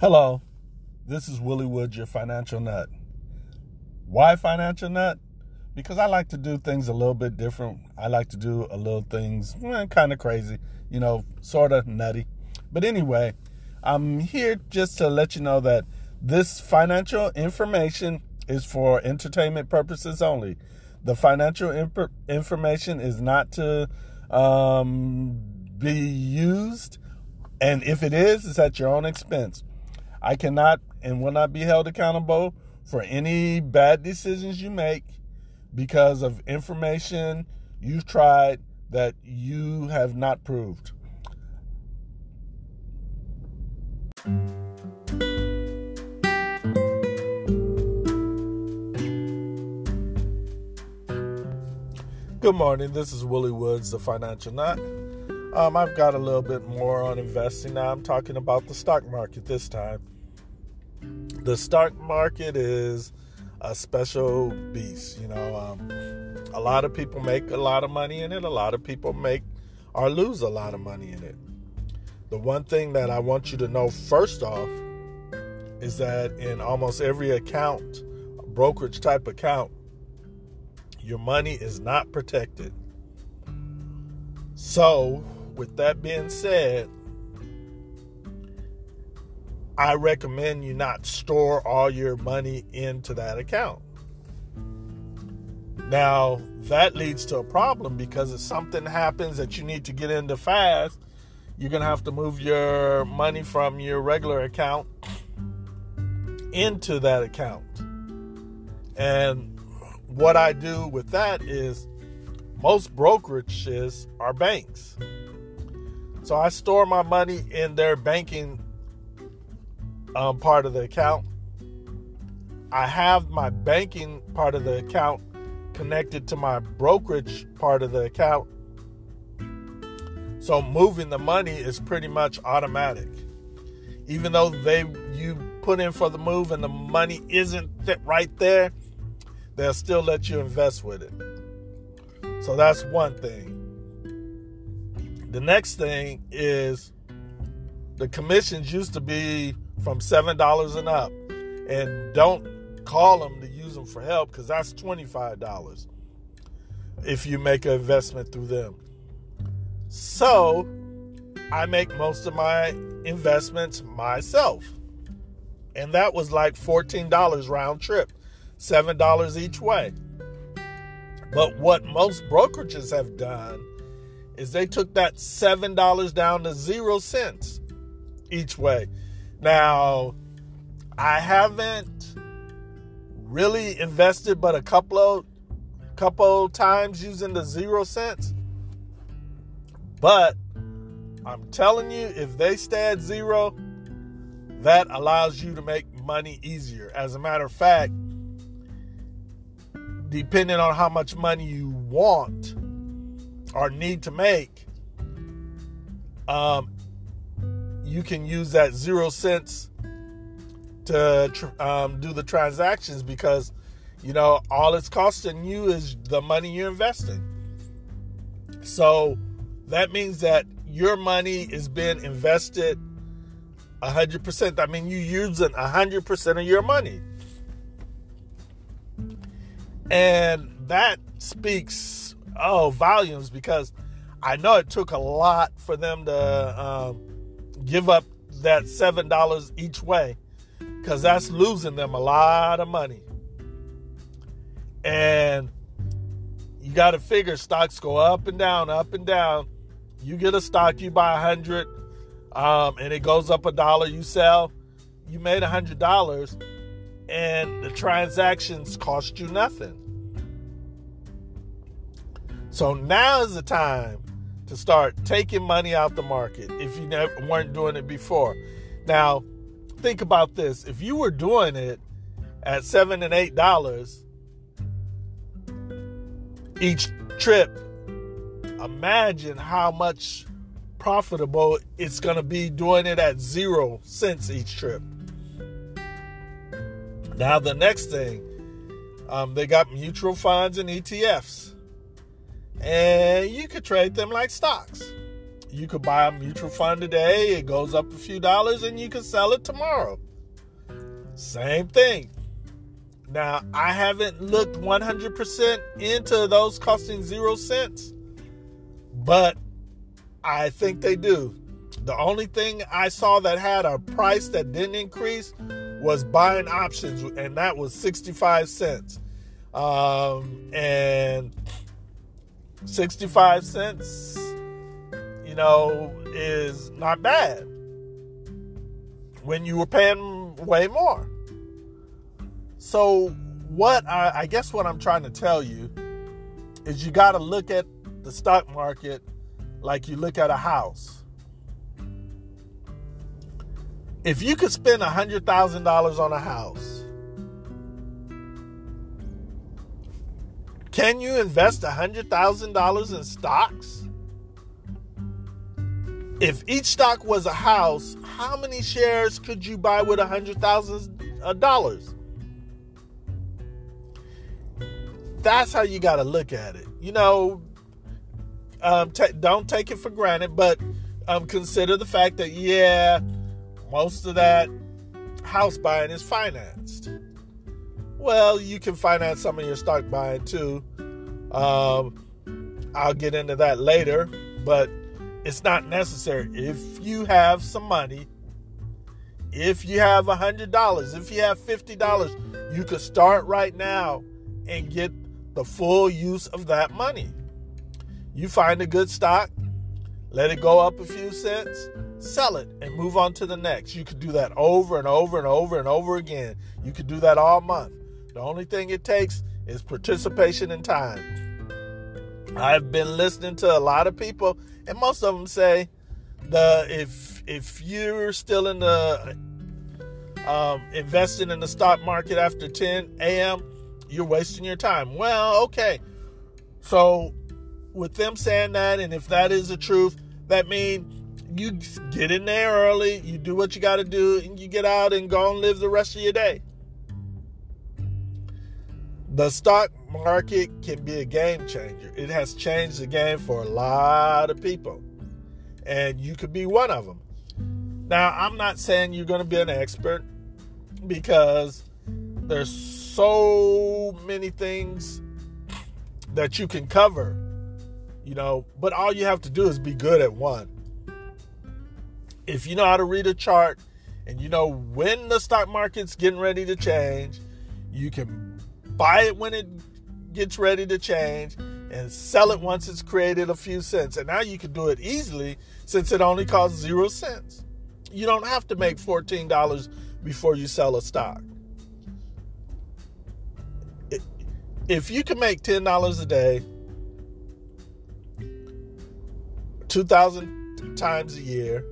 Hello, this is Willie Wood, your financial nut. Why financial nut? Because I like to do things a little bit different. I like to do a little things eh, kind of crazy, you know, sort of nutty. But anyway, I'm here just to let you know that this financial information is for entertainment purposes only. The financial imp- information is not to um, be used, and if it is, it's at your own expense. I cannot and will not be held accountable for any bad decisions you make because of information you've tried that you have not proved. Good morning. This is Willie Woods, the financial nut. Um, I've got a little bit more on investing now. I'm talking about the stock market this time. The stock market is a special beast. You know, um, a lot of people make a lot of money in it. A lot of people make or lose a lot of money in it. The one thing that I want you to know first off is that in almost every account, brokerage type account, your money is not protected. So, with that being said, I recommend you not store all your money into that account. Now, that leads to a problem because if something happens that you need to get into fast, you're going to have to move your money from your regular account into that account. And what I do with that is most brokerages are banks. So I store my money in their banking um, part of the account. I have my banking part of the account connected to my brokerage part of the account. So moving the money is pretty much automatic. Even though they you put in for the move and the money isn't right there, they'll still let you invest with it. So that's one thing. The next thing is the commissions used to be from $7 and up. And don't call them to use them for help because that's $25 if you make an investment through them. So I make most of my investments myself. And that was like $14 round trip. $7 each way. But what most brokerages have done is they took that $7 down to zero cents each way. Now, I haven't really invested but a couple of couple times using the zero cents. But I'm telling you, if they stay at zero, that allows you to make money easier. As a matter of fact, depending on how much money you want or need to make, um, you can use that zero cents to um, do the transactions because you know all it's costing you is the money you're investing. So that means that your money is being invested 100%. I mean, you're using 100% of your money. And that speaks, oh, volumes because I know it took a lot for them to um, give up that $7 each way because that's losing them a lot of money. And you got to figure stocks go up and down, up and down. You get a stock, you buy a hundred, um, and it goes up a dollar. You sell, you made a hundred dollars, and the transactions cost you nothing. So now is the time to start taking money out the market if you never weren't doing it before. Now, think about this: if you were doing it at seven and eight dollars each trip, imagine how much profitable it's going to be doing it at zero cents each trip. Now, the next thing, um, they got mutual funds and ETFs, and you could trade them like stocks. you could buy a mutual fund today, it goes up a few dollars, and you can sell it tomorrow. Same thing. Now, I haven't looked 100% into those costing zero cents, but I think they do. The only thing I saw that had a price that didn't increase was buying options, and that was 65 cents. Um, and 65 cents, you know, is not bad when you were paying way more. So, what I, I guess what I'm trying to tell you is you got to look at the stock market like you look at a house. If you could spend $100,000 on a house, can you invest $100,000 in stocks? If each stock was a house, how many shares could you buy with $100,000? That's how you got to look at it. You know, um, t- don't take it for granted, but um, consider the fact that, yeah, most of that house buying is financed. Well, you can finance some of your stock buying too. Um, I'll get into that later, but it's not necessary. If you have some money, if you have a $100, if you have $50, you could start right now and get the full use of that money. You find a good stock, let it go up a few cents, sell it, and move on to the next. You could do that over and over and over and over again. You could do that all month. The only thing it takes is participation and time. I've been listening to a lot of people, and most of them say the if if you're still in the um, investing in the stock market after 10 a.m., you're wasting your time. Well, okay. So with them saying that, and if that is the truth, that means you get in there early, you do what you got to do, and you get out and go and live the rest of your day. The stock market can be a game changer. It has changed the game for a lot of people, and you could be one of them. Now, I'm not saying you're going to be an expert because there's so many things that you can cover you know, but all you have to do is be good at one. If you know how to read a chart and you know when the stock market's getting ready to change, you can buy it when it gets ready to change and sell it once it's created a few cents. And now you can do it easily since it only costs zero cents. You don't have to make $14 before you sell a stock. If you can make $10 a day 2,000 times a year.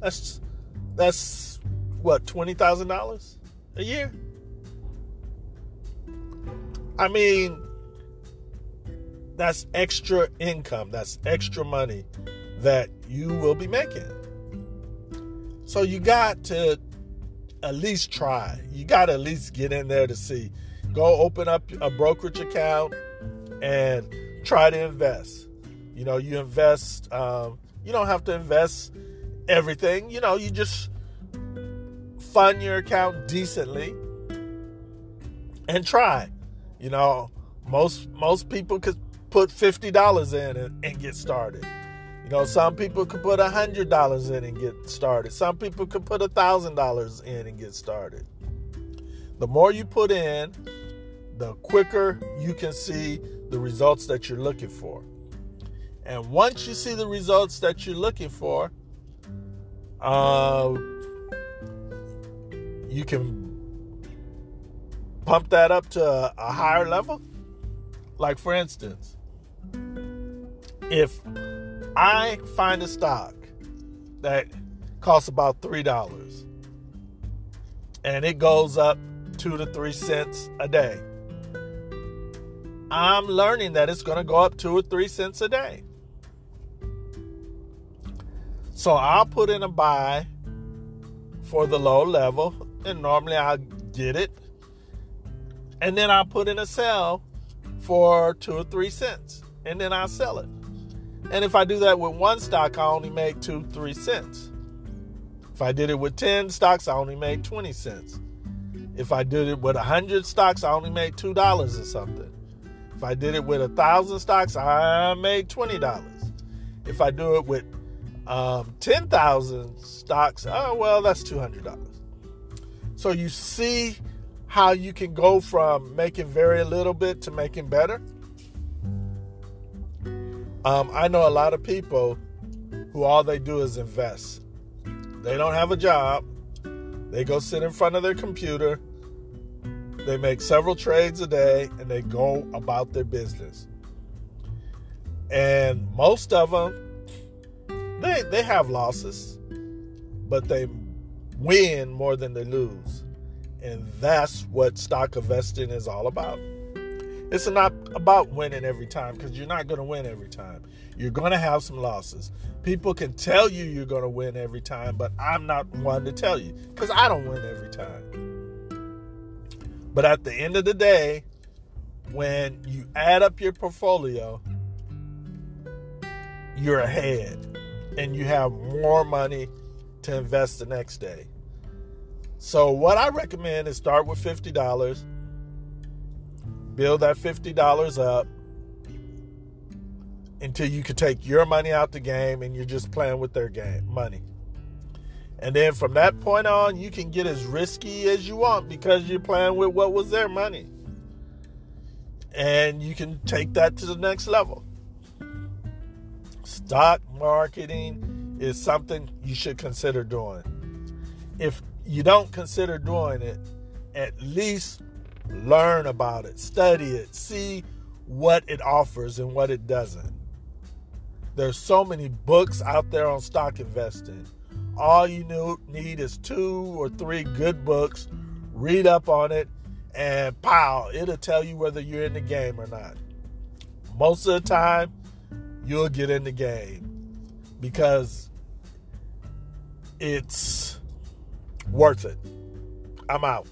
That's that's what twenty thousand dollars a year. I mean, that's extra income. That's extra money that you will be making. So you got to at least try. You got to at least get in there to see. Go open up a brokerage account and try to invest. You know, you invest, um, you don't have to invest everything. You know, you just fund your account decently and try. You know, most most people could put fifty dollars in and, and, get started. You know, some people could put hundred dollars in and get started. Some people could put thousand dollars in and get started. The more you put in, the quicker you can see the results that you're looking for. And once you see the results that you're looking for, uh, you can pump that up to a, higher level. Like, for instance, if I find a stock that costs about $3 and it goes up two to three cents a day, I'm learning that it's going to go up two or three cents a day. So I'll put in a buy for the low level, and normally I'll get it. And then I'll put in a sell for two or three cents, and then I'll sell it. And if I do that with one stock, I only make two, three cents. If I did it with 10 stocks, I only made 20 cents. If I did it with 100 stocks, I only made $2 or something. If I did it with a 1,000 stocks, I made $20. If I do it with um, 10,000 stocks, oh, well, that's $200. So you see how you can go from making very little bit to making better? Um, I know a lot of people who all they do is invest. They don't have a job. They go sit in front of their computer. They make several trades a day and they go about their business. And most of them, they, they have losses, but they win more than they lose. And that's what stock investing is all about. It's not about winning every time because you're not going to win every time. You're going to have some losses. People can tell you you're going to win every time, but I'm not one to tell you because I don't win every time. But at the end of the day, when you add up your portfolio, you're ahead and you have more money to invest the next day. So, what I recommend is start with $50 build that $50 up until you can take your money out the game and you're just playing with their game money. And then from that point on, you can get as risky as you want because you're playing with what was their money. And you can take that to the next level. Stock marketing is something you should consider doing. If you don't consider doing it, at least learn about it, study it, see what it offers and what it doesn't. There's so many books out there on stock investing. All you need is two or three good books, read up on it, and pow, it'll tell you whether you're in the game or not. Most of the time, you'll get in the game because it's worth it. I'm out.